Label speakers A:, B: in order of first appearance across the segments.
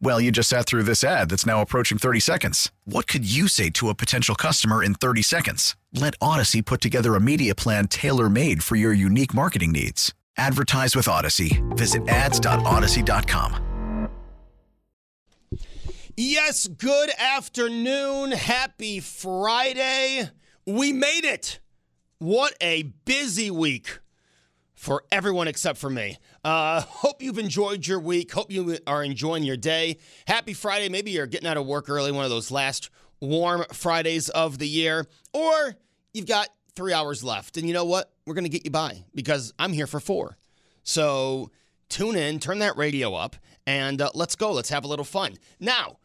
A: Well, you just sat through this ad that's now approaching 30 seconds. What could you say to a potential customer in 30 seconds? Let Audacy put together a media plan tailor made for your unique marketing needs. Advertise with Audacy. Visit ads.audacy.com.
B: Yes, good afternoon. Happy Friday. We made it. What a busy week for everyone except for me. Uh, hope you've enjoyed your week. Hope you are enjoying your day. Happy Friday. Maybe you're getting out of work early, one of those last warm Fridays of the year, or you've got three hours left. And you know what? We're going to get you by because I'm here for four. So tune in, turn that radio up, and uh, let's go. Let's have a little fun. Now,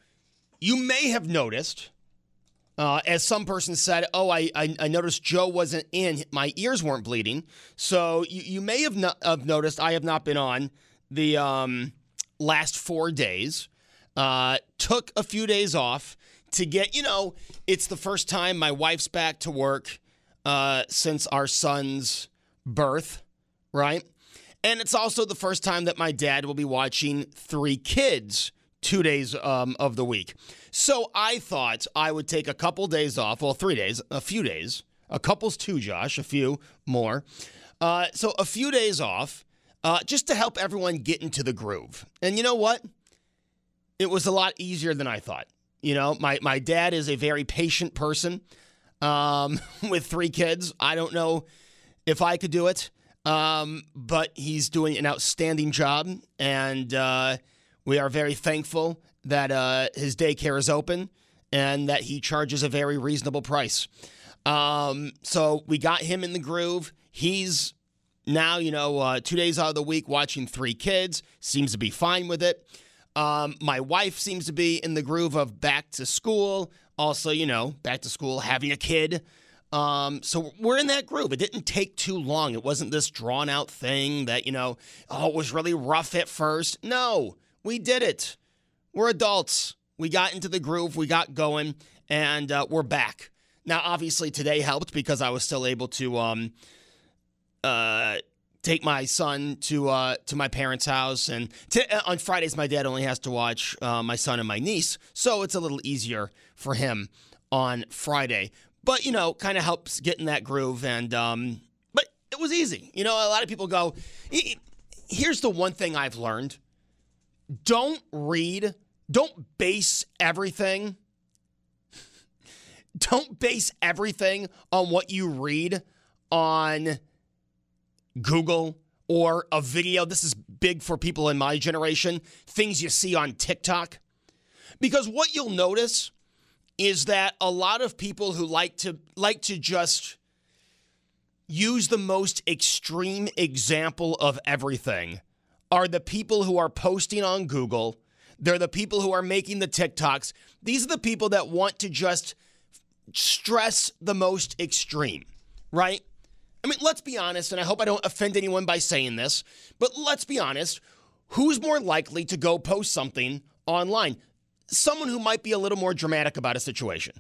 B: you may have noticed uh, as some person said, oh, I, I, I, noticed Joe wasn't in. My ears weren't bleeding. So you, you may have, have noticed I have not been on the um, last four days. Uh, took a few days off to get, you know, it's the first time my wife's back to work uh, since our son's birth, right? And it's also the first time that my dad will be watching three kids two days um, of the week. So I thought I would take a couple days off. Well, three days, a few days. A couple's two, Josh, a few more. Uh, so a few days off uh, just to help everyone get into the groove. And you know what? It was a lot easier than I thought. You know, my, my dad is a very patient person um, with three kids. I don't know if I could do it, um, but he's doing an outstanding job. And, uh, we are very thankful that uh, his daycare is open and that he charges a very reasonable price. Um, so we got him in the groove. He's now, you know, uh, two days out of the week watching three kids, seems to be fine with it. Um, my wife seems to be in the groove of back to school. Also, you know, back to school, having a kid. Um, so we're in that groove. It didn't take too long. It wasn't this drawn out thing that, you know, oh, it was really rough at first. No, we did it. We're adults. We got into the groove, we got going, and uh, we're back. Now, obviously, today helped because I was still able to um, uh, take my son to uh, to my parents' house, and t- uh, on Fridays, my dad only has to watch uh, my son and my niece, so it's a little easier for him on Friday. But you know, kind of helps get in that groove, and um, but it was easy. You know, a lot of people go. Here's the one thing I've learned don't read, don't base everything. Don't base everything on what you read on Google or a video. This is big for people in my generation, things you see on TikTok. Because what you'll notice is that a lot of people who like to like to just use the most extreme example of everything are the people who are posting on Google. They're the people who are making the TikToks. These are the people that want to just stress the most extreme, right? I mean, let's be honest, and I hope I don't offend anyone by saying this, but let's be honest. Who's more likely to go post something online? Someone who might be a little more dramatic about a situation.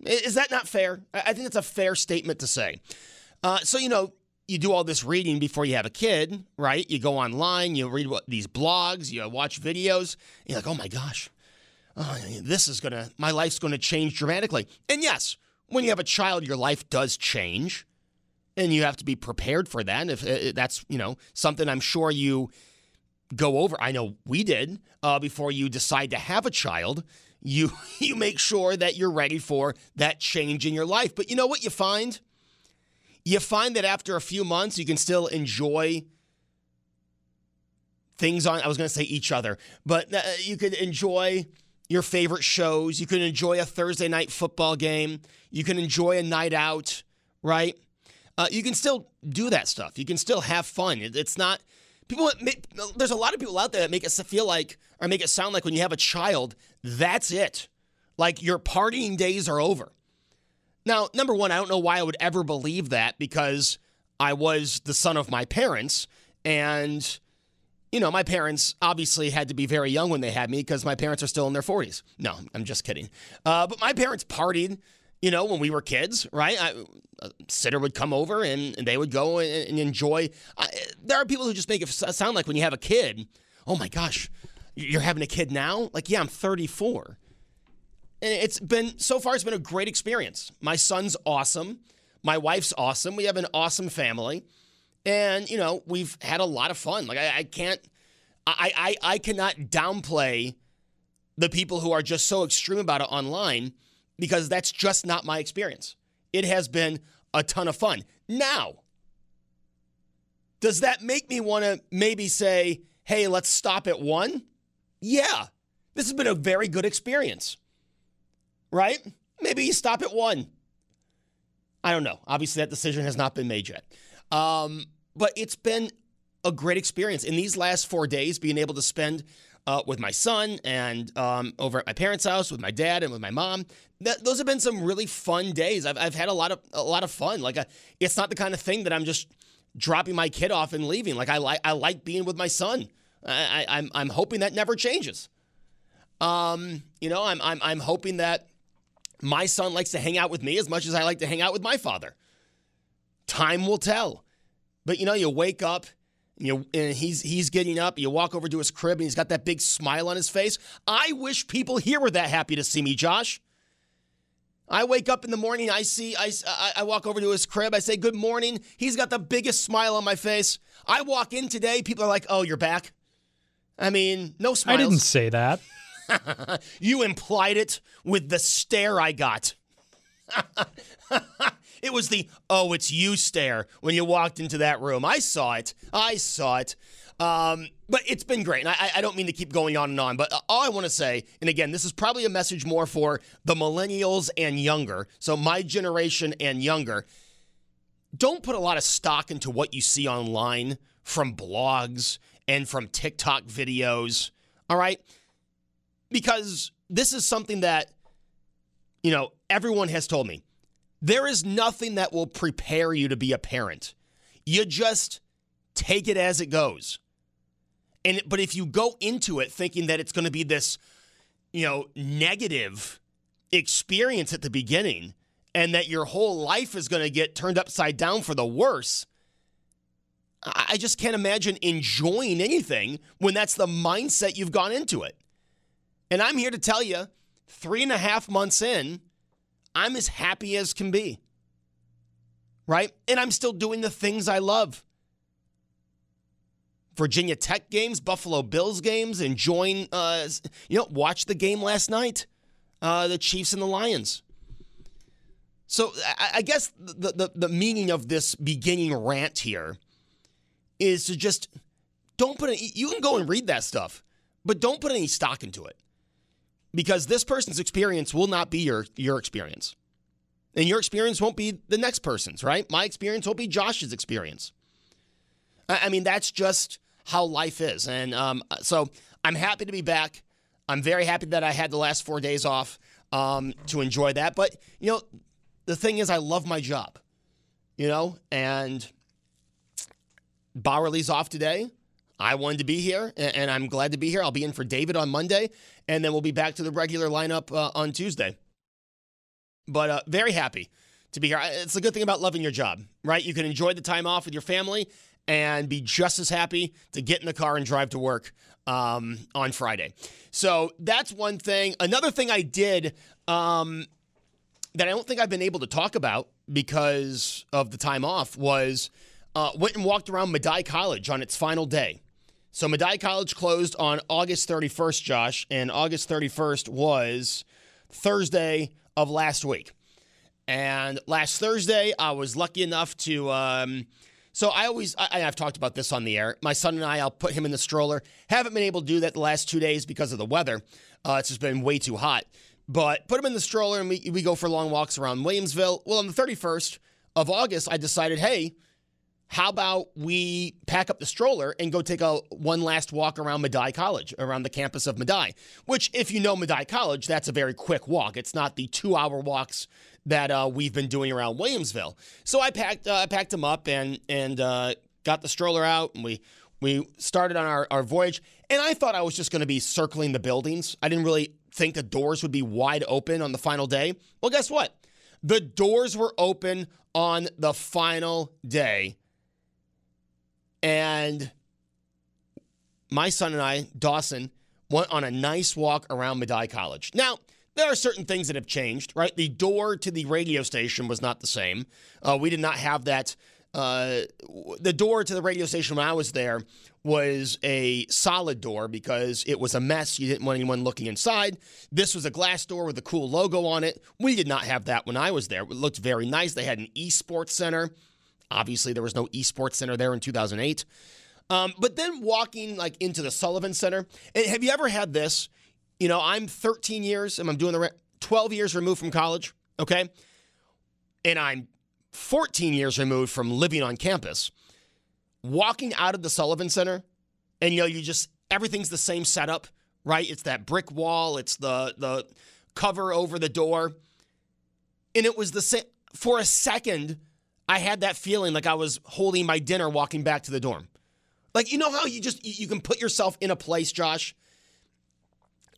B: Is that not fair? I think that's a fair statement to say. Uh, so, you know, you do all this reading before you have a kid, right? You go online, you read what these blogs, you watch videos, you're like, oh my gosh, oh, this is gonna, my life's gonna change dramatically. And yes, when you have a child, your life does change, and you have to be prepared for that. If uh, that's you know something, I'm sure you go over. I know we did uh, before you decide to have a child. You you make sure that you're ready for that change in your life. But you know what you find you find that after a few months, you can still enjoy things on, I was going to say each other, but uh, you could enjoy your favorite shows. You can enjoy a Thursday night football game. You can enjoy a night out, right? Uh, you can still do that stuff. You can still have fun. It, it's not people. There's a lot of people out there that make it feel like or make it sound like when you have a child, that's it. Like your partying days are over. Now, number one, I don't know why I would ever believe that because I was the son of my parents and you know, my parents obviously had to be very young when they had me because my parents are still in their 40s. No, I'm just kidding. Uh, but my parents partied, you know, when we were kids, right? I, a sitter would come over and, and they would go and, and enjoy. I, there are people who just make it sound like when you have a kid, oh my gosh, you're having a kid now? Like, yeah, I'm 34. And it's been, so far, it's been a great experience. My son's awesome. My wife's awesome. We have an awesome family. And, you know, we've had a lot of fun. Like, I, I can't, I, I, I cannot downplay the people who are just so extreme about it online because that's just not my experience. It has been a ton of fun. Now, does that make me want to maybe say, hey, let's stop at one? Yeah, this has been a very good experience, right? Maybe you stop at one. I don't know. Obviously, that decision has not been made yet. Um, but it's been a great experience in these last four days, being able to spend uh, with my son and um, over at my parents' house with my dad and with my mom. That, those have been some really fun days. I've, I've had a lot of a lot of fun. Like a, uh, it's not the kind of thing that I'm just dropping my kid off and leaving. Like I like I like being with my son. I, I, I'm I'm hoping that never changes. Um, you know, I'm I'm I'm hoping that my son likes to hang out with me as much as I like to hang out with my father. Time will tell. But you know, you wake up, you and he's he's getting up. You walk over to his crib, and he's got that big smile on his face. I wish people here were that happy to see me, Josh. I wake up in the morning, I see, I, I walk over to his crib, I say, Good morning. He's got the biggest smile on my face. I walk in today, people are like, Oh, you're back? I mean, no smiles.
C: I didn't say that.
B: you implied it with the stare I got. It was the, oh, it's you stare when you walked into that room. I saw it. I saw it. Um, but it's been great. And I, I, don't mean to keep going on and on, but all I want to say, and again, this is probably a message more for the millennials and younger. So my generation and younger. Don't put a lot of stock into what you see online from blogs and from TikTok videos. All right? Because this is something that, you know, everyone has told me. There is nothing that will prepare you to be a parent. You just take it as it goes. And but if you go into it thinking that it's going to be this, you know, negative experience at the beginning and that your whole life is going to get turned upside down for the worse, I just can't imagine enjoying anything when that's the mindset you've gone into it. And I'm here to tell you, three and a half months in, I'm as happy as can be. Right? And I'm still doing the things I love. Virginia Tech games, Buffalo Bills games, enjoying, uh, you know, watch the game last night, uh, the Chiefs and the Lions. So I, guess the, the, the meaning of this beginning rant here is to just don't put any, you can go and read that stuff, but don't put any stock into it because this person's experience will not be your your experience. And your experience won't be the next person's, right? My experience won't be Josh's experience. I, mean, that's just how life is. And um, so I'm happy to be back. I'm very happy that I had the last four days off um, to enjoy that. But, you know, the thing is, I love my job, you know, and Bauerle's off today. I wanted to be here, and I'm glad to be here. I'll be in for David on Monday, and then we'll be back to the regular lineup uh, on Tuesday. But uh, very happy to be here. It's a good thing about loving your job, right? You can enjoy the time off with your family and be just as happy to get in the car and drive to work um, on Friday. So that's one thing. Another thing I did um, that I don't think I've been able to talk about because of the time off was uh, went and walked around Medaille College on its final day. So Medaille College closed on August 31st, Josh, and August 31st was Thursday of last week. And last Thursday, I was lucky enough to. Um, so I always, I, I've talked about this on the air. My son and I, I'll put him in the stroller. Haven't been able to do that the last two days because of the weather. Uh, it's just been way too hot. But put him in the stroller and we, we go for long walks around Williamsville. Well, on the 31st of August, I decided, hey, how about we pack up the stroller and go take a one last walk around Medaille College, around the campus of Medaille? Which, if you know Medaille College, that's a very quick walk. It's not the two-hour walks that uh, we've been doing around Williamsville. So I packed, uh, I packed them up and and uh, got the stroller out, and we we started on our, our voyage. And I thought I was just going to be circling the buildings. I didn't really think the doors would be wide open on the final day. Well, guess what? The doors were open on the final day and my son and I, Dawson, went on a nice walk around Medaille College. Now, there are certain things that have changed, right? The door to the radio station was not the same. Uh, we did not have that. Uh, the door to the radio station when I was there was a solid door because it was a mess. You didn't want anyone looking inside. This was a glass door with a cool logo on it. We did not have that when I was there. It looked very nice. They had an esports center. Obviously, there was no esports center there in 2008. Um, but then walking like into the Sullivan Center, and have you ever had this? You know, I'm 13 years, and I'm doing the re- 12 years removed from college, okay, and I'm 14 years removed from living on campus. Walking out of the Sullivan Center, and you know, you just everything's the same setup, right? It's that brick wall, it's the the cover over the door, and it was the same for a second. I had that feeling like I was holding my dinner walking back to the dorm. Like you know how you just you can put yourself in a place, Josh,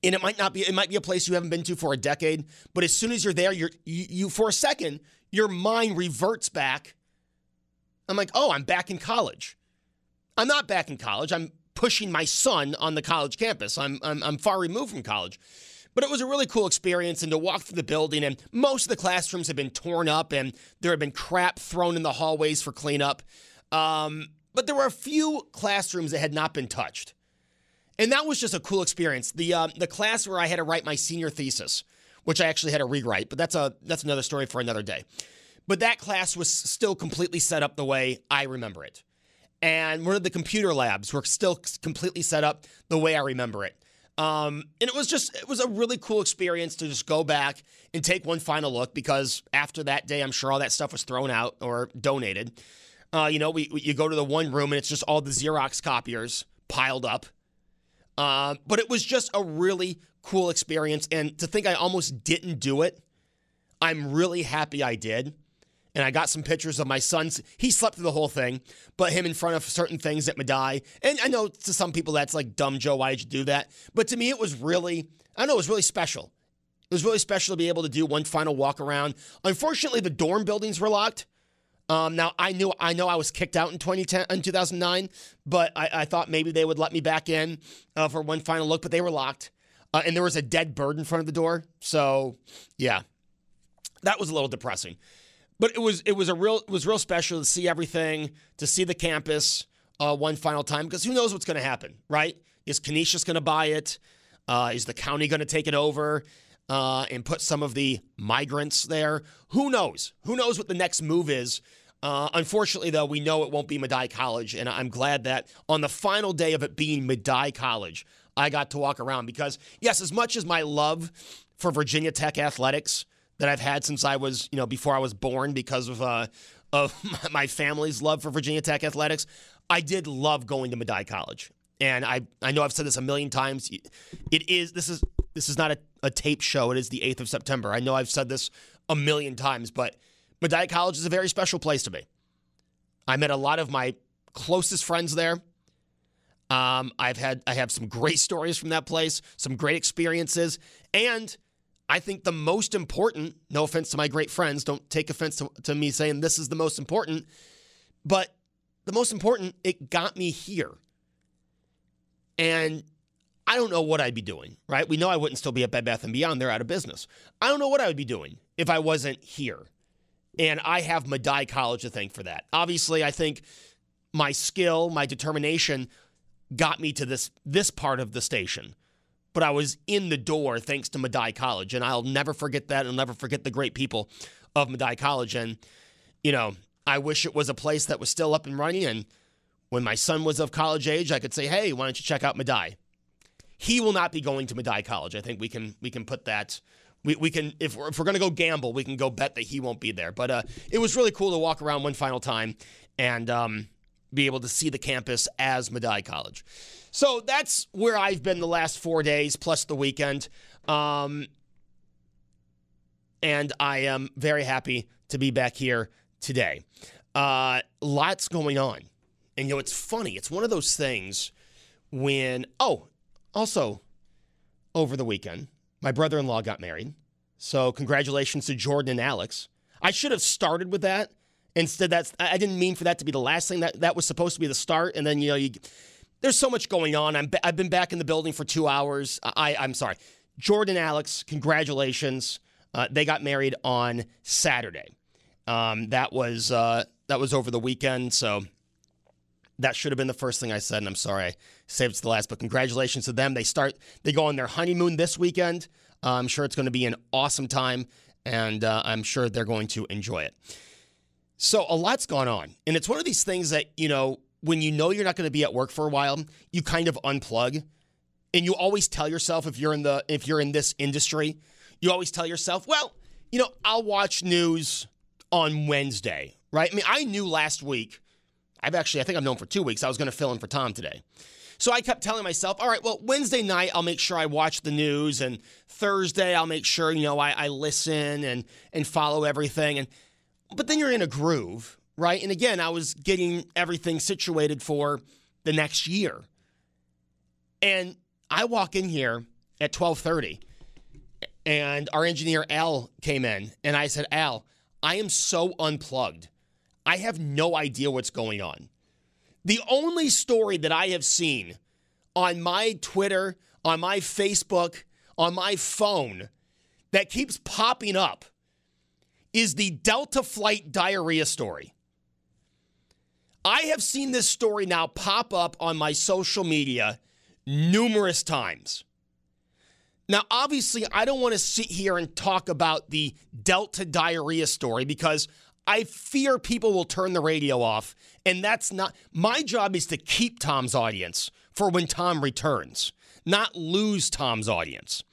B: and it might not be it might be a place you haven't been to for a decade, but as soon as you're there, you're you, you for a second your mind reverts back. I'm like, oh, I'm back in college. I'm not back in college. I'm pushing my son on the college campus. I'm I'm, I'm far removed from college. But it was a really cool experience, and to walk through the building, and most of the classrooms have been torn up, and there had been crap thrown in the hallways for cleanup. Um, but there were a few classrooms that had not been touched, and that was just a cool experience. The uh, the class where I had to write my senior thesis, which I actually had to rewrite, but that's a that's another story for another day. But that class was still completely set up the way I remember it. And one of the computer labs were still completely set up the way I remember it. Um, and it was just, it was a really cool experience to just go back and take one final look because after that day, I'm sure all that stuff was thrown out or donated. Uh, you know, we, we, you go to the one room and it's just all the Xerox copiers piled up. Uh, but it was just a really cool experience. And to think I almost didn't do it, I'm really happy I did and I got some pictures of my son's. He slept through the whole thing, but him in front of certain things at Medaille. And I know to some people that's like dumb, Joe. Why did you do that? But to me, it was really. I know. It was really special. It was really special to be able to do one final walk around. Unfortunately, the dorm buildings were locked. Um, now I knew I know I was kicked out in 2010 in 2009, but I, I thought maybe they would let me back in uh, for one final look, but they were locked, uh, and there was a dead bird in front of the door. So yeah, that was a little depressing but it was it was a real it was real special to see everything, to see the campus uh, one final time because who knows what's going to happen, right? Is Canisius going to buy it? Uh, is the county going to take it over uh, and put some of the migrants there? Who knows? Who knows what the next move is? Uh, unfortunately, though, we know it won't be Medaille College, and I'm glad that on the final day of it being Medaille College, I got to walk around because, yes, as much as my love for Virginia Tech athletics that I've had since I was, you know, before I was born because of uh, of my family's love for Virginia Tech athletics. I did love going to Medaille College, and I I know I've said this a million times. It is this is this is not a, a tape show. It is the eighth of September. I know I've said this a million times, but Medaille College is a very special place to me. I met a lot of my closest friends there. Um, I've had I have some great stories from that place, some great experiences, and I think the most important, no offense to my great friends, don't take offense to, to, me saying this is the most important, but the most important, it got me here. And I don't know what I'd be doing, right? We know I wouldn't still be at Bed Bath & Beyond. They're out of business. I don't know what I would be doing if I wasn't here. And I have Medaille College to thank for that. Obviously, I think my skill, my determination got me to this this part of the station but I was in the door thanks to Medaille College. And I'll never forget that. I'll never forget the great people of Medaille College. And, you know, I wish it was a place that was still up and running. And when my son was of college age, I could say, hey, why don't you check out Medaille? He will not be going to Medaille College. I think we can we can put that. We, we can if we're, if we're gonna go gamble, we can go bet that he won't be there. But uh, it was really cool to walk around one final time and um, be able to see the campus as Medaille College. So that's where I've been the last four days plus the weekend. Um, and I am very happy to be back here today. Uh, lots going on. And, you know, it's funny. It's one of those things when, oh, also over the weekend, my brother in law got married. So, congratulations to Jordan and Alex. I should have started with that. Instead, that's I didn't mean for that to be the last thing. That that was supposed to be the start, and then you know you. There's so much going on. I'm I've been back in the building for two hours. I I'm sorry, Jordan, Alex. Congratulations. Uh, they got married on Saturday. Um, that was uh, that was over the weekend, so that should have been the first thing I said, and I'm sorry I saved it to the last. But congratulations to them. They start they go on their honeymoon this weekend. Uh, I'm sure it's going to be an awesome time, and uh, I'm sure they're going to enjoy it. So a lot's gone on, and it's one of these things that you know when you know you're not going to be at work for a while, you kind of unplug, and you always tell yourself if you're in the if you're in this industry you always tell yourself, well, you know, I'll watch news on Wednesday, right? I mean, I knew last week, I've actually, I think I've known for two weeks, I was going to fill in for Tom today. So I kept telling myself, all right, well, Wednesday night, I'll make sure I watch the news, and Thursday, I'll make sure, you know, I, I listen and, and follow everything. And, but then you're in a groove, right? And again, I was getting everything situated for the next year. And I walk in here at 1230 and our engineer Al came in, and I said, Al, I am so unplugged. I have no idea what's going on. The only story that I have seen on my Twitter, on my Facebook, on my phone that keeps popping up is the Delta flight diarrhea story. I have seen this story now pop up on my social media numerous times. Now, obviously, I don't want to sit here and talk about the Delta diarrhea story because I fear people will turn the radio off. And that's not my job is to keep Tom's audience for when Tom returns, not lose Tom's audience.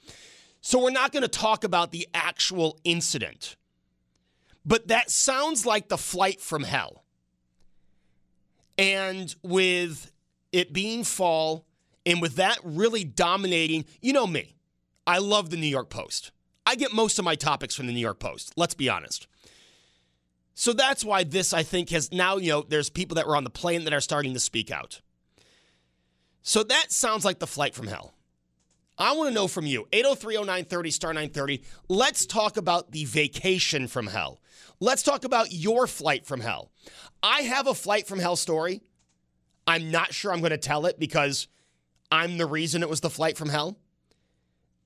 B: So we're not going to talk about the actual incident. But that sounds like the flight from hell. And with it being fall and with that really dominating, you know me. I love the New York Post. I get most of my topics from the New York Post, let's be honest. So that's why this, I think, has now, you know, there's people that were on the plane that are starting to speak out. So that sounds like the flight from hell. I want to know from you 803 0930 star 930. Let's talk about the vacation from hell. Let's talk about your flight from hell. I have a flight from hell story. I'm not sure I'm going to tell it because I'm the reason it was the flight from hell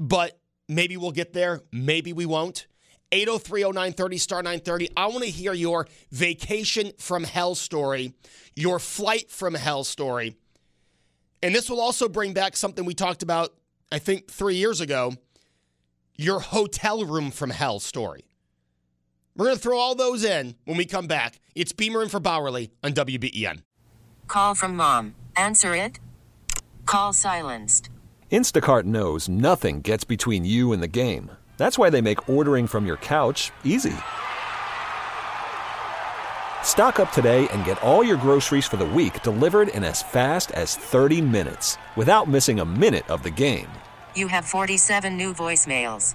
B: but maybe we'll get there. Maybe we won't. 803 0930 star 930. I want to hear your vacation from hell story, your flight from hell story. And this will also bring back something we talked about, I think, three years ago your hotel room from hell story. We're going to throw all those in when we come back. It's Beamer and for Bauerle on WBEN.
C: Call from mom. Answer it. Call silenced.
D: Instacart knows nothing gets between you and the game. That's why they make ordering from your couch easy. Stock up today and get all your groceries for the week delivered in as fast as 30 minutes without missing a minute of the game.
C: You have 47 new voicemails.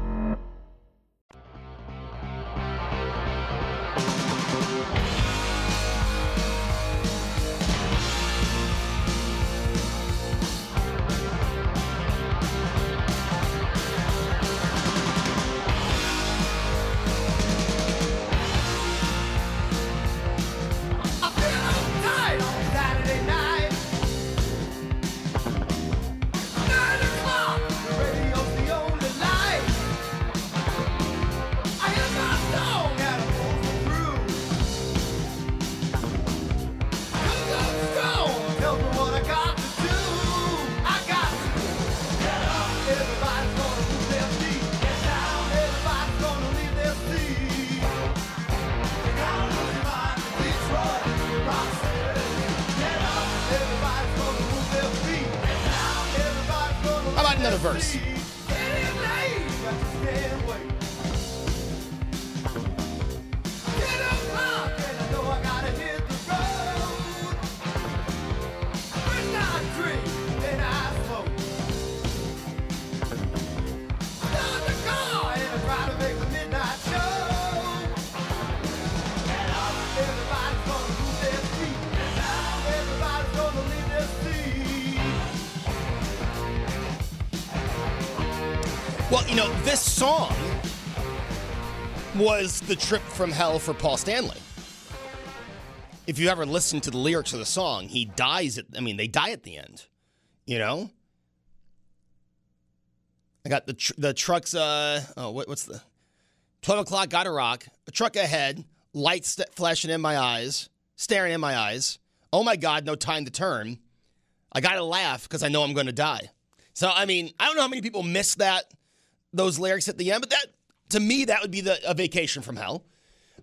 B: Well, you know, this song was the trip from hell for Paul Stanley. If you ever listen to the lyrics of the song, he dies at, I mean, they die at the end, you know? I got the tr- the truck's, uh, oh, what, what's the, 12 o'clock, got a rock, a truck ahead, lights st- flashing in my eyes, staring in my eyes. Oh my God, no time to turn. I got to laugh because I know I'm to die. So, I mean, I don't know how many people miss that those lyrics at the end, but that to me that would be the a vacation from hell.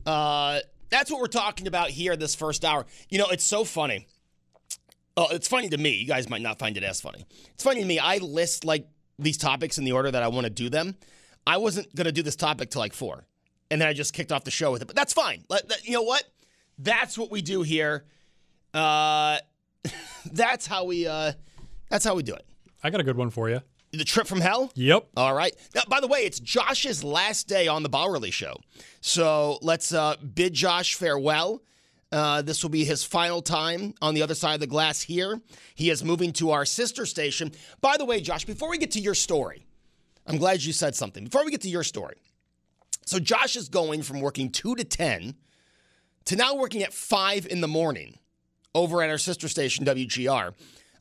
B: Uh, that's what we're talking about here this first hour. You know, it's so funny. Oh, it's funny to me. You guys might not find it as funny. It's funny to me. I list like these topics in the order that I want to do them. I wasn't gonna do this topic till like four, and then I just kicked off the show with it. But that's fine. Let, you know what? That's what we do here. Uh, that's how we. Uh, that's how we do it.
E: I got a good one for you.
B: The trip from hell.
E: Yep.
B: All right. Now, by the way, it's Josh's last day on the Bauerle Show. So let's uh, bid Josh farewell. Uh, this will be his final time on the other side of the glass here. He is moving to our sister station. By the way, Josh, before we get to your story, I'm glad you said something. Before we get to your story, so Josh is going from working 2 to 10 to now working at 5 in the morning over at our sister station, WGR.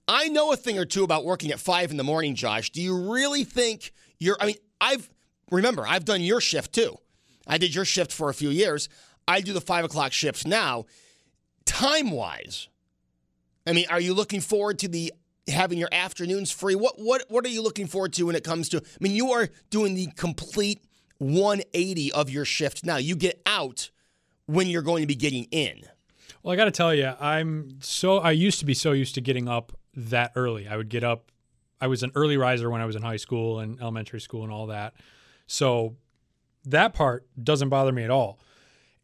B: I know a thing or two about working at 5 in the morning, Josh. Do you really think you're, I mean, I've, remember, I've done your shift too. I did your shift for a few years. I do the 5 o'clock shifts now. Time wise, I mean, are you looking forward to the having your afternoons free? What what what are you looking forward to when it comes to? I mean, you are doing the complete 180 of your shift now. You get out when you're going to be getting in.
E: Well, I got to tell you, I'm so I used to be so used to getting up that early. I would get up. I was an early riser when I was in high school and elementary school and all that. So that part doesn't bother me at all.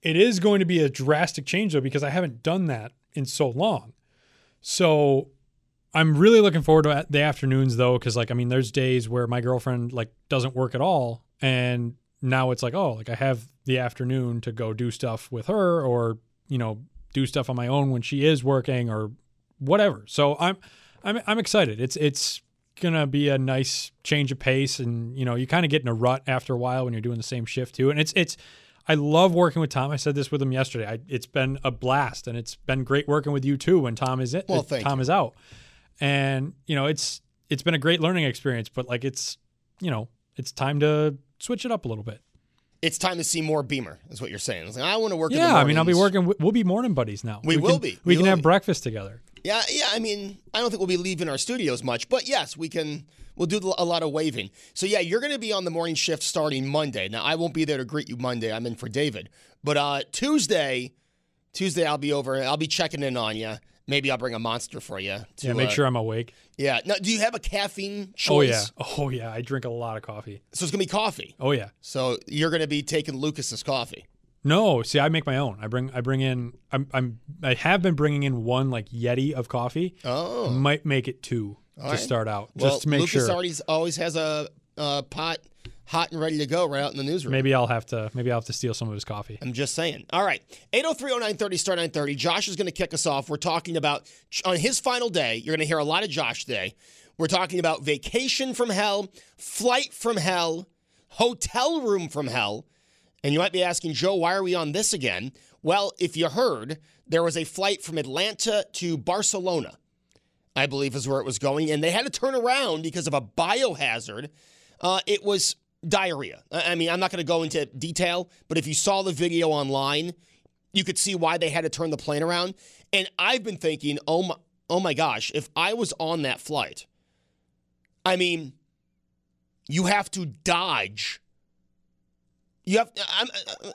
E: It is going to be a drastic change though because I haven't done that in so long. So I'm really looking forward to the afternoons though cuz like I mean there's days where my girlfriend like doesn't work at all and now it's like oh like I have the afternoon to go do stuff with her or you know do stuff on my own when she is working or whatever. So I'm I'm I'm excited. It's it's gonna be a nice change of pace, and you know you kind of get in a rut after a while when you're doing the same shift too. And it's it's I love working with Tom. I said this with him yesterday. I, it's been a blast, and it's been great working with you too when Tom is it.
B: Well, thank
E: Tom is out, and you know it's it's been a great learning experience. But like it's you know it's time to switch it up a little bit.
B: It's time to see more Beamer, is what you're saying. Like, I want to work.
E: Yeah, I mean I'll be working. We'll be morning buddies now.
B: We will
E: can,
B: be.
E: We
B: We
E: can have
B: be.
E: breakfast together.
B: Yeah, yeah. I mean, I don't think we'll be leaving our studios much, but yes, we can. We'll do a lot of waving. So yeah, you're going to be on the morning shift starting Monday. Now I won't be there to greet you Monday. I'm in for David, but uh, Tuesday, Tuesday I'll be over. I'll be checking in on you. Maybe I'll bring a monster for you. To,
E: Yeah, make
B: uh,
E: sure I'm awake.
B: Yeah. Now, do you have a caffeine choice?
E: Oh yeah. Oh yeah. I drink a lot of coffee.
B: So it's gonna be coffee.
E: Oh yeah.
B: So you're gonna be taking Lucas's coffee.
E: No, see, I make my own. I bring, I bring in. I'm, I'm, I have been bringing in one like Yeti of coffee.
B: Oh.
E: Might make it two to
B: right.
E: start out,
B: Well,
E: just to make
B: Lucas
E: sure.
B: already always has a, a pot hot and ready to go right out in the newsroom.
E: maybe I'll have to, maybe I'll have to steal some of his coffee.
B: I'm just saying. All right. 8030930 star 930. Josh is going to kick us off. We're talking about on his final day, you're going to hear a lot of Josh today. We're talking about vacation from hell, flight from hell, hotel room from hell. And you might be asking, Joe, why are we on this again? Well, if you heard, there was a flight from Atlanta to Barcelona, I believe is where it was going. And they had to turn around because of a biohazard. Uh, it was diarrhea. I mean, I'm not going to go into detail, but if you saw the video online, you could see why they had to turn the plane around. And I've been thinking, oh my, oh my gosh, if I was on that flight, I mean, you have to dodge. You have. I'm, uh,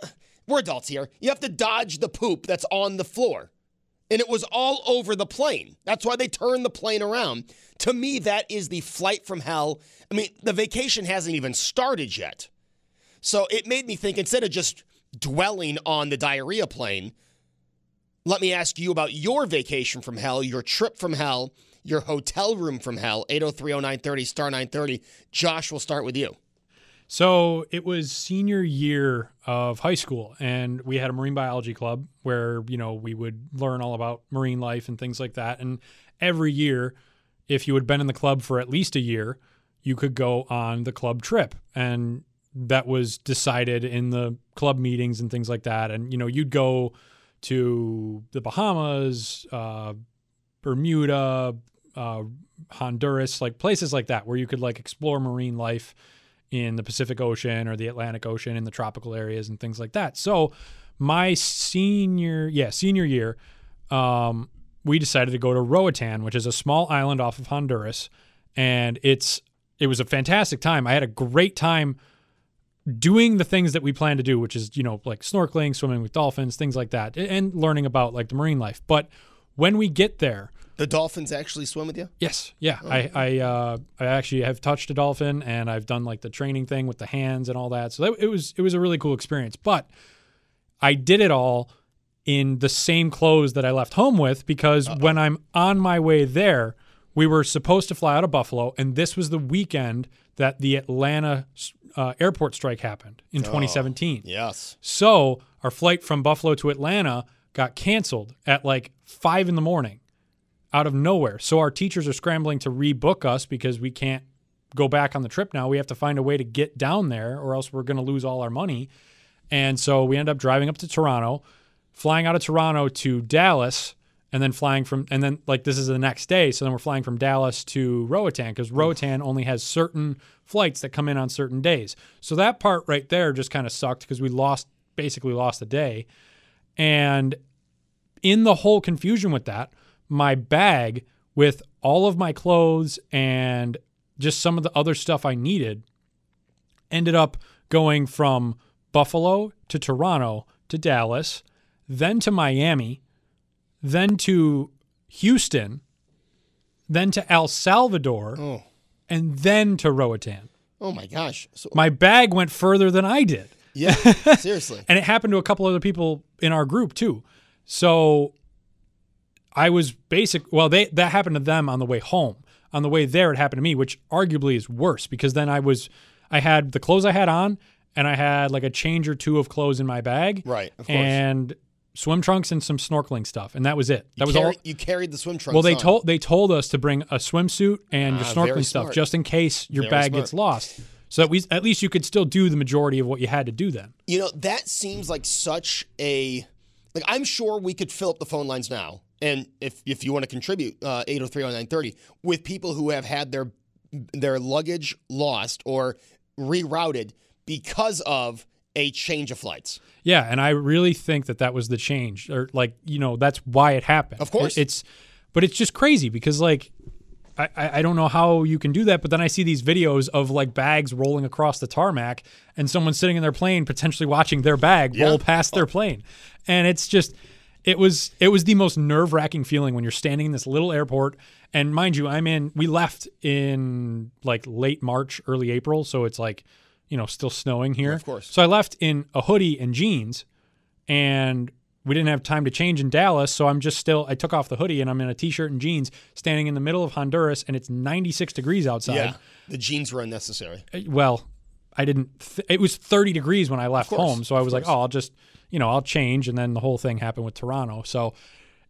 B: we're adults here. You have to dodge the poop that's on the floor. and it was all over the plane. That's why they turned the plane around. To me, that is the flight from hell. I mean, the vacation hasn't even started yet. So it made me think instead of just dwelling on the diarrhea plane, let me ask you about your vacation from hell, your trip from hell, your hotel room from hell. 8030930 star 930. Josh, we'll start with you.
E: So it was senior year of high school, and we had a marine biology club where you know we would learn all about marine life and things like that. And every year, if you had been in the club for at least a year, you could go on the club trip, and that was decided in the club meetings and things like that. And you know, you'd go to the Bahamas, uh, Bermuda, uh, Honduras, like places like that, where you could like explore marine life in the Pacific Ocean or the Atlantic Ocean in the tropical areas and things like that. So my senior, yeah, senior year, um, we decided to go to Roatan, which is a small island off of Honduras, and it's it was a fantastic time. I had a great time doing the things that we plan to do, which is you know like snorkeling, swimming with dolphins, things like that, and learning about like the marine life. But when we get there,
B: The dolphins actually swim with you?
E: Yes, yeah. I I uh, I actually have touched a dolphin, and I've done like the training thing with the hands and all that. So that, it was it was a really cool experience. But I did it all in the same clothes that I left home with because when I'm on my way there, we were supposed to fly out of Buffalo, and this was the weekend that the Atlanta uh, airport strike happened in 2017.
B: Yes.
E: So our flight from Buffalo to Atlanta got canceled at like five in the morning out of nowhere. So our teachers are scrambling to rebook us because we can't go back on the trip now. We have to find a way to get down there or else we're going to lose all our money. And so we end up driving up to Toronto, flying out of Toronto to Dallas, and then flying from, and then like this is the next day. So then we're flying from Dallas to Roatan because Roatan only has certain flights that come in on certain days. So that part right there just kind of sucked because we lost, basically lost a day. And in the whole confusion with that, my bag with all of my clothes and just some of the other stuff I needed ended up going from Buffalo to Toronto to Dallas, then to Miami, then to Houston, then to El Salvador,
B: Oh.
E: and then to Roatan.
B: Oh my gosh. So,
E: My bag went further than I did.
B: yeah, seriously.
E: And it happened to a couple other people in our group too. So I was basic. Well, they that happened to them on the way home. On the way there, it happened to me, which arguably is worse because then I was, I had the clothes I had on, and I had like a change or two of clothes in my bag,
B: Right, of course.
E: and swim trunks and some snorkeling stuff, and that was it. That
B: You
E: was
B: carry-
E: all.
B: You carried the swim trunks.
E: Well, they
B: on.
E: told they told us to bring a swimsuit and your
B: Ah, very
E: snorkeling stuff just in case your
B: Very
E: bag
B: smart.
E: gets lost. So that we at least you could still do the majority of what you had to do then.
B: You know, that seems like such a like I'm sure we could fill up the phone lines now. And if if you want to contribute, uh 8030930 with people who have had their their luggage lost or rerouted because of a change of flights.
E: Yeah, and I really think that that was the change, or like you know that's why it happened.
B: Of course.
E: It's, but it's just crazy because like I I I don't know how you can do that, but then I see these videos of like bags rolling across the tarmac and someone sitting in their plane potentially watching their bag
B: Yeah.
E: roll past their plane, and it's just it was it was the most nerve wracking feeling when you're standing in this little airport. And mind you, I'm in. We left in like late March, early April, so it's like you know still snowing here.
B: Of course.
E: So I left in a hoodie and jeans, and we didn't have time to change in Dallas. So I'm just still. I took off the hoodie and I'm in a t-shirt and jeans, standing in the middle of Honduras, and it's 96 degrees outside.
B: Yeah. The jeans were unnecessary.
E: Uh, Well, I didn't. Th- it was 30 degrees when I left
B: course,
E: home, so I was like, oh, I'll just, you know, I'll change, and then the whole thing happened with Toronto. So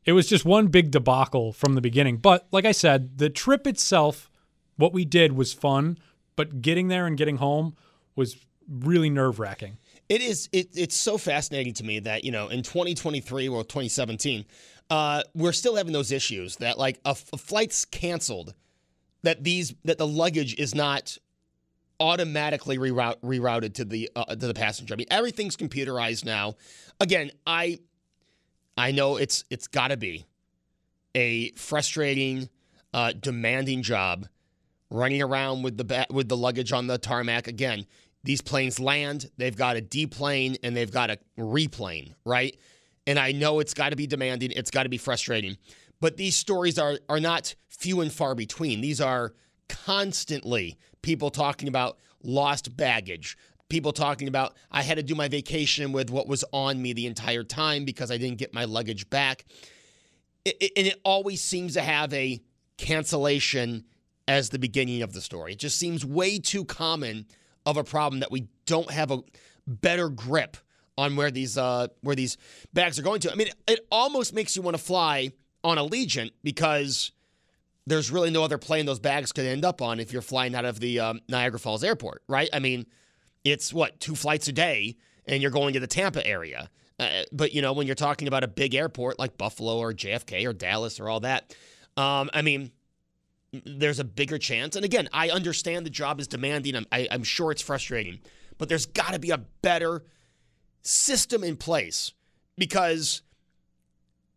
E: it was just one big debacle from the beginning. But like I said, the trip itself, what we did was fun, but getting there and getting home was really nerve wracking.
B: It is. It, it's so fascinating to me that you know in 2023 or 2017, uh, we're still having those issues that like a, flight's canceled, that these that the luggage is not automatically reroute, rerouted to the uh, to the passenger. I mean, everything's computerized now. Again, I I know it's it's got to be a frustrating, uh, demanding job running around with the ba- with the luggage on the tarmac. Again, these planes land, they've got to deplane and they've got to replane, right? and I know it's got to be demanding, it's got to be frustrating. But these stories are are not few and far between. These are constantly people talking about lost baggage, people talking about I had to do my vacation with what was on me the entire time because I didn't get my luggage back. It, it, and it always seems to have a cancellation as the beginning of the story. It just seems way too common of a problem that we don't have a better grip on where these uh, where these bags are going to. I mean, it almost makes you want to fly on Allegiant because there's really no other plane those bags could end up on if you're flying out of the um, Niagara Falls airport, right? I mean, it's what two flights a day, and you're going to the Tampa area. Uh, but you know, when you're talking about a big airport like Buffalo or JFK or Dallas or all that, um, I mean, there's a bigger chance. And again, I understand the job is demanding. I'm, I, I'm sure it's frustrating, but there's got to be a better system in place because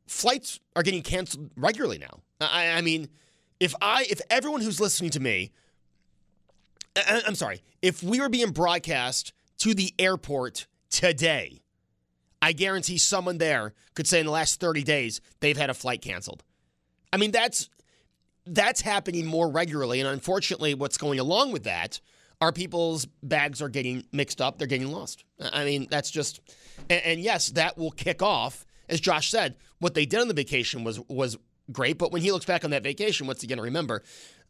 B: flights are getting canceled regularly now. I, I mean, if I if everyone who's listening to me, I'm sorry, if we were being broadcast to the airport today, I guarantee someone there could say in the last 30 days they've had a flight canceled. I mean, that's that's happening more regularly, and unfortunately, what's going along with that are people's bags are getting mixed up, they're getting lost. I mean, that's just, and, and yes, that will kick off. As Josh said, what they did on the vacation was was great, but when he looks back on that vacation, what's he going to remember?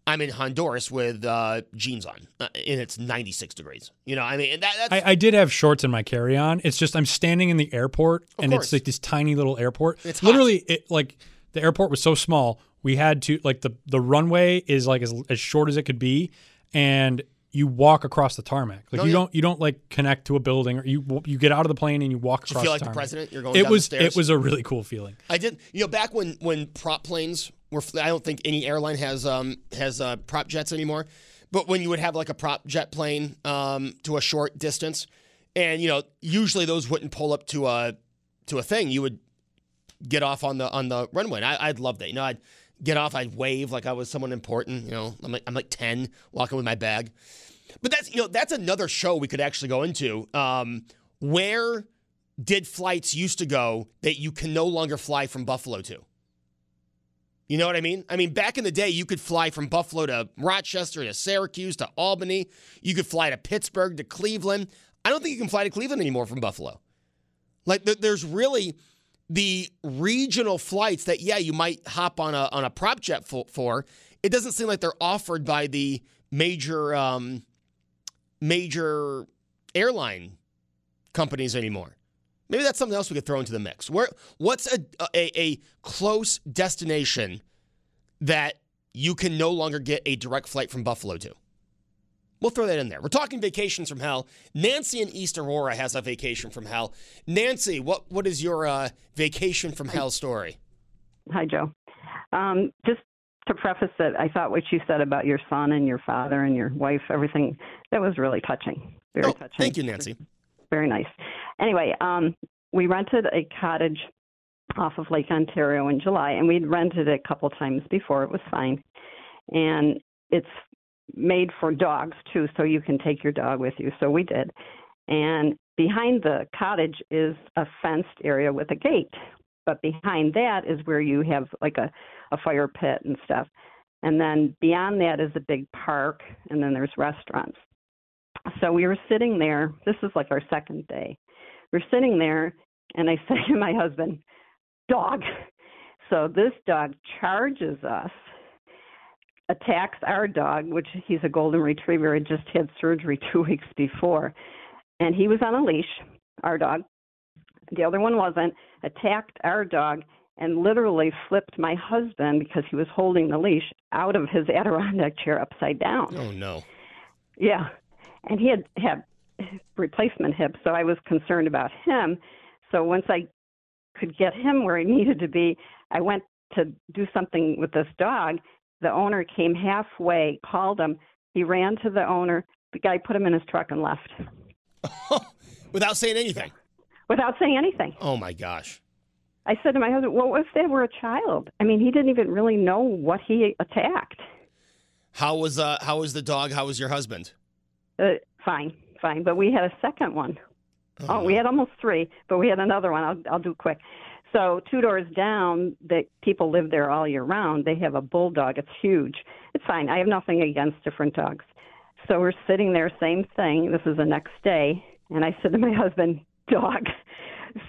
B: I'm in Honduras with uh, jeans on, uh, and it's 96 degrees. You know, I mean, that, that's.
E: I, I did have shorts in my carry-on. It's just I'm standing in the airport, and
B: course.
E: it's like this tiny little airport.
B: It's
E: literally it like the airport was so small. We had to like the the runway is like as, as short as it could be, and you walk across the tarmac. Like
B: Oh,
E: you
B: yeah.
E: don't you don't like connect to a building or you you get out of the plane and you walk
B: you
E: across.
B: feel
E: the
B: like the
E: tarmac.
B: president? You're going
E: It was
B: the
E: it was a really cool feeling.
B: I did. You know, back when when prop planes were, I don't think any airline has um has uh, prop jets anymore. But when you would have like a prop jet plane um to a short distance, and you know, usually those wouldn't pull up to a to a thing. You would get off on the on the runway. And I, I'd love that. You know, I'd get off. I'd wave like I was someone important. You know, I'm like I'm like ten walking with my bag. But that's you know that's another show we could actually go into. Um, where did flights used to go that you can no longer fly from Buffalo to? You know what I mean? I mean, back in the day, you could fly from Buffalo to Rochester to Syracuse to Albany. You could fly to Pittsburgh to Cleveland. I don't think you can fly to Cleveland anymore from Buffalo. Like, there's really the regional flights that, yeah, you might hop on a on a prop jet fo- for. It doesn't seem like they're offered by the major um, major airline companies anymore. Maybe that's something else we could throw into the mix. Where what's a a, a close destination that you can no longer get a direct flight from Buffalo to? We'll throw that in there. We're talking vacations from hell. Nancy in East Aurora has a vacation from hell. Nancy, what what is your uh, vacation from hell story?
F: Hi, Joe. Um, just to preface it, I thought what you said about your son and your father and your wife, everything, that was really touching. Very
B: Oh,
F: touching.
B: thank you, Nancy.
F: Very nice. Anyway, um, we rented a cottage off of Lake Ontario in July, and we'd rented it a couple times before. It was fine. And it's made for dogs, too, so you can take your dog with you. So we did. And behind the cottage is a fenced area with a gate. But behind that is where you have like a, a fire pit and stuff. And then beyond that is a big park, and then there's restaurants. So we were sitting there. This is like our second day. We're sitting there, and I say to my husband, dog. So this dog charges us, attacks our dog, which he's a golden retriever, had just had surgery two weeks before. And he was on a leash, our dog. The other one wasn't, attacked our dog and literally flipped my husband because he was holding the leash out of his Adirondack chair upside down.
B: Oh no.
F: Yeah. And he had had replacement hips, so I was concerned about him. So once I could get him where he needed to be, I went to do something with this dog. The owner came halfway, called him. He ran to the owner. The guy put him in his truck and left
B: Without saying anything.
F: without saying anything.
B: Oh my gosh.
F: I said to my husband, "Well, what if they were a child? I mean, he didn't even really know what he attacked."
B: How was uh how was the dog? How was your husband?
F: Uh, fine, fine, but we had a second one. Oh, we had almost three, but we had another one. I'll I'll do quick. So two doors down, that people live there all year round. They have a bulldog. It's huge. It's fine. I have nothing against different dogs. So we're sitting there, same thing. This is the next day, and I said to my husband, "Dog."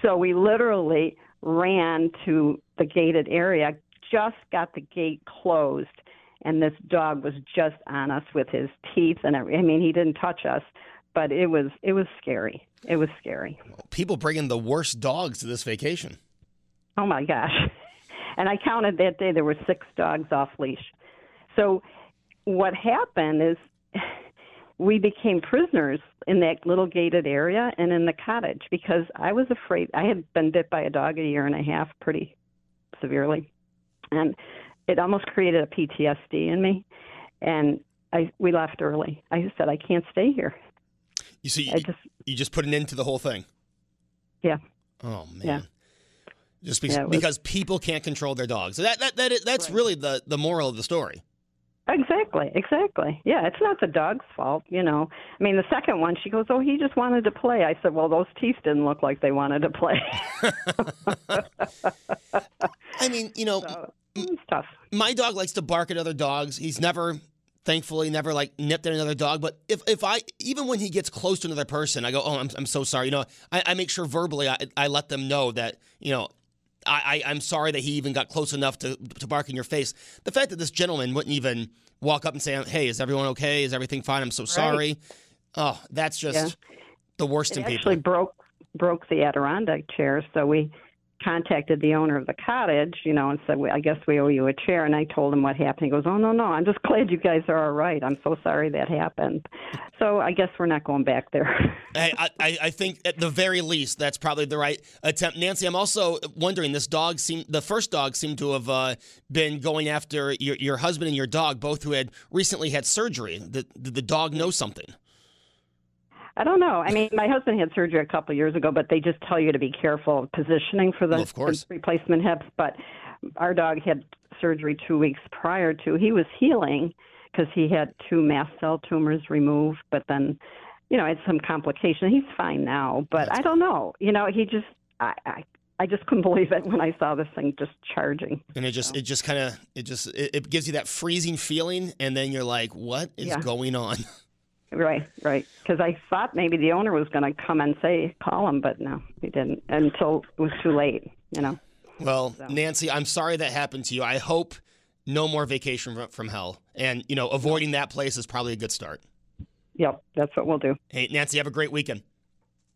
F: So we literally ran to the gated area, just got the gate closed, and this dog was just on us with his teeth and I mean, he didn't touch us, but it was it was scary. It was scary.
B: People bringing the worst dogs to this vacation.
F: Oh my gosh. And I counted that day there were six dogs off leash. So what happened is we became prisoners in that little gated area and in the cottage because I was afraid I had been bit by a dog a year and a half pretty severely. And it almost created a PTSD in me. And I we left early. I said I can't stay here.
B: You see,
F: I just
B: you just put an end to the whole thing.
F: yeah.
B: Oh man.
F: Yeah.
B: Just because,
F: Yeah, was-
B: because people can't control their dogs. So that that, that is, that's really the the moral of the story.
F: Exactly, exactly. Yeah, it's not the dog's fault, you know. I mean, the second one, she goes, "Oh, he just wanted to play." I said, "Well, those teeth didn't look like they wanted to play."
B: I mean, you know,
F: so, it's tough.
B: my dog likes to bark at other dogs. He's never, thankfully, never like nipped at another dog. But if, if I, even when he gets close to another person, I go, oh, I'm, I'm so sorry. You know, I, I make sure verbally I, I let them know that, you know, I, I, I'm sorry that he even got close enough to, to bark in your face. The fact that this gentleman wouldn't even walk up and say, hey, is everyone okay? Is everything fine? I'm so sorry. Oh, that's just the worst
F: It
B: in people.
F: actually broke broke the Adirondack chair, so we contacted the owner of the cottage, you know, and said, well, "I guess we owe you a chair." And I told him what happened. He goes, "Oh no, no, I'm just glad you guys are all right. I'm so sorry that happened." So I guess we're not going back there.
B: Hey, I, I, think at the very least that's probably the right attempt. Nancy, I'm also wondering this dog seemed the first dog seemed to have uh, been going after your, your husband and your dog, both who had recently had surgery. Did, did the dog know something?
F: I don't know. I mean, my husband had surgery a couple of years ago, but they just tell you to be careful of positioning for the,
B: Well, of course.
F: the replacement hips. But our dog had surgery two weeks prior to. He was healing because he had two mast cell tumors removed, but then, you know, had some complication. He's fine now, but I don't know. You know, he just, I, I, I just couldn't believe it when I saw this thing just charging.
B: And it just it just kind of it just it, it gives you that freezing feeling, and then you're like, what is
F: Yeah.
B: going on?
F: Right, right. Because I thought maybe the owner was going to come and say, call him, but no, he didn't until it was too late, you know.
B: Well, Nancy, I'm sorry that happened to you. I hope no more vacation from- from hell, and you know, avoiding that place is probably a good start.
F: Yep, that's what we'll do.
B: Hey, Nancy, have a great weekend.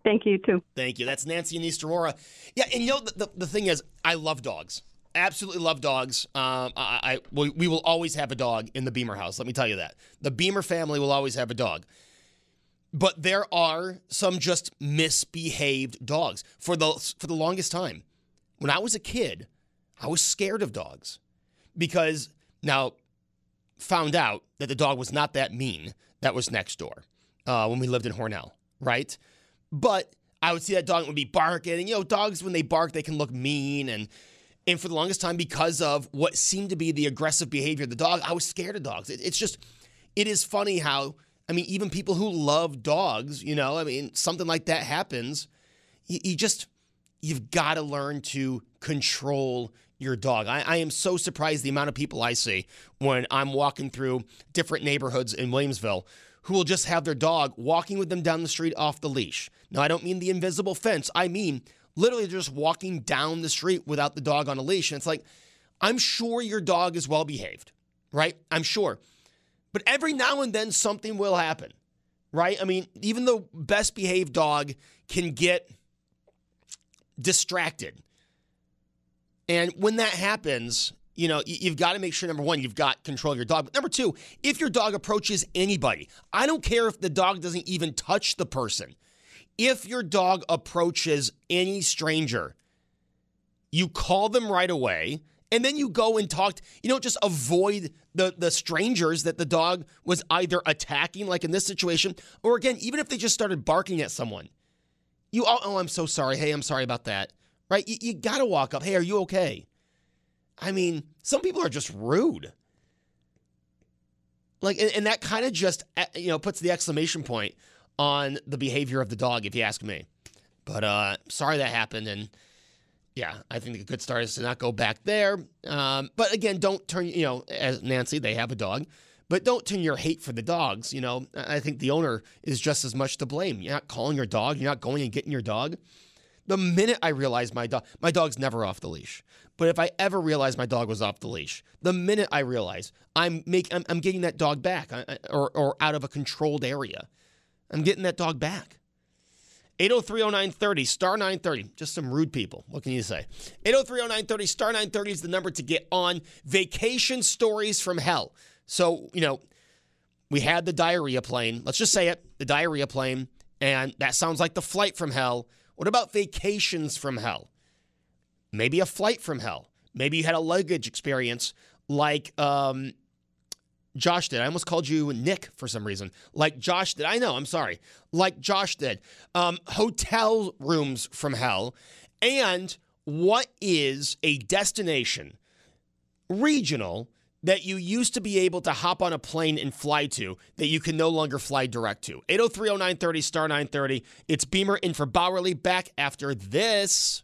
F: Thank you, too.
B: Thank you. That's Nancy in East Aurora. Yeah, and you know the, the, the thing is, I love dogs. Absolutely love dogs. Um, I, I we, we will always have a dog in the Beamer house. Let me tell you that the Beamer family will always have a dog. But there are some just misbehaved dogs. For the for the longest time, when I was a kid, I was scared of dogs because now found out that the dog was not that mean. That was next door uh, when we lived in Hornell, right? But I would see that dog would be barking, and you know, dogs when they bark, they can look mean, and and for the longest time, because of what seemed to be the aggressive behavior of the dog, I was scared of dogs. It, it's just, it is funny how I mean, even people who love dogs, you know, I mean, something like that happens, you, you just you've got to learn to control your dog. I, I am so surprised the amount of people I see when I'm walking through different neighborhoods in Williamsville who will just have their dog walking with them down the street off the leash. Now, I don't mean the invisible fence. I mean literally just walking down the street without the dog on a leash. And it's like, I'm sure your dog is well behaved, right? I'm sure. But every now and then something will happen, right? I mean, even the best behaved dog can get distracted. And when that happens, you know, you- you've got to make sure number one, you've got control of your dog. But number two, if your dog approaches anybody, I don't care if the dog doesn't even touch the person. If your dog approaches any stranger, you call them right away and then you go and talk you don't just avoid the the strangers that the dog was either attacking like in this situation or again even if they just started barking at someone. You oh, oh i'm so sorry. Hey i'm sorry about that. Right? You, you gotta walk up hey are you okay? I mean some people are just rude. Like and, and that kind of just uh, you know puts the exclamation point on the behavior of the dog if you ask me But uh, sorry that happened. And yeah, I think a good start is to not go back there. Um, but again, don't turn, you know, as Nancy, they have a dog, but don't turn your hate for the dogs. You know, I think the owner is just as much to blame. You're not calling your dog, you're not going and getting your dog. The minute I realized my dog, my dog's never off the leash. But if I ever realized my dog was off the leash, the minute I realize I'm make, I'm, I'm getting that dog back or, or out of a controlled area, I'm getting that dog back. 8030930, star 930. Just some rude people. What can you say? 8030930, star 930 is the number to get on vacation stories from hell. So, you know, we had the diarrhea plane. Let's just say it the diarrhea plane. And that sounds like the flight from hell. What about vacations from hell? Maybe a flight from hell. Maybe you had a luggage experience like um, Josh did. I almost called you Nick for some reason. Like Josh did. I know, I'm sorry. Like Josh did. Um, hotel rooms from hell. And what is a destination, regional, that you used to be able to hop on a plane and fly to that you can no longer fly direct to? 8030930 star 930. It's Beamer in for Bauerle back after this.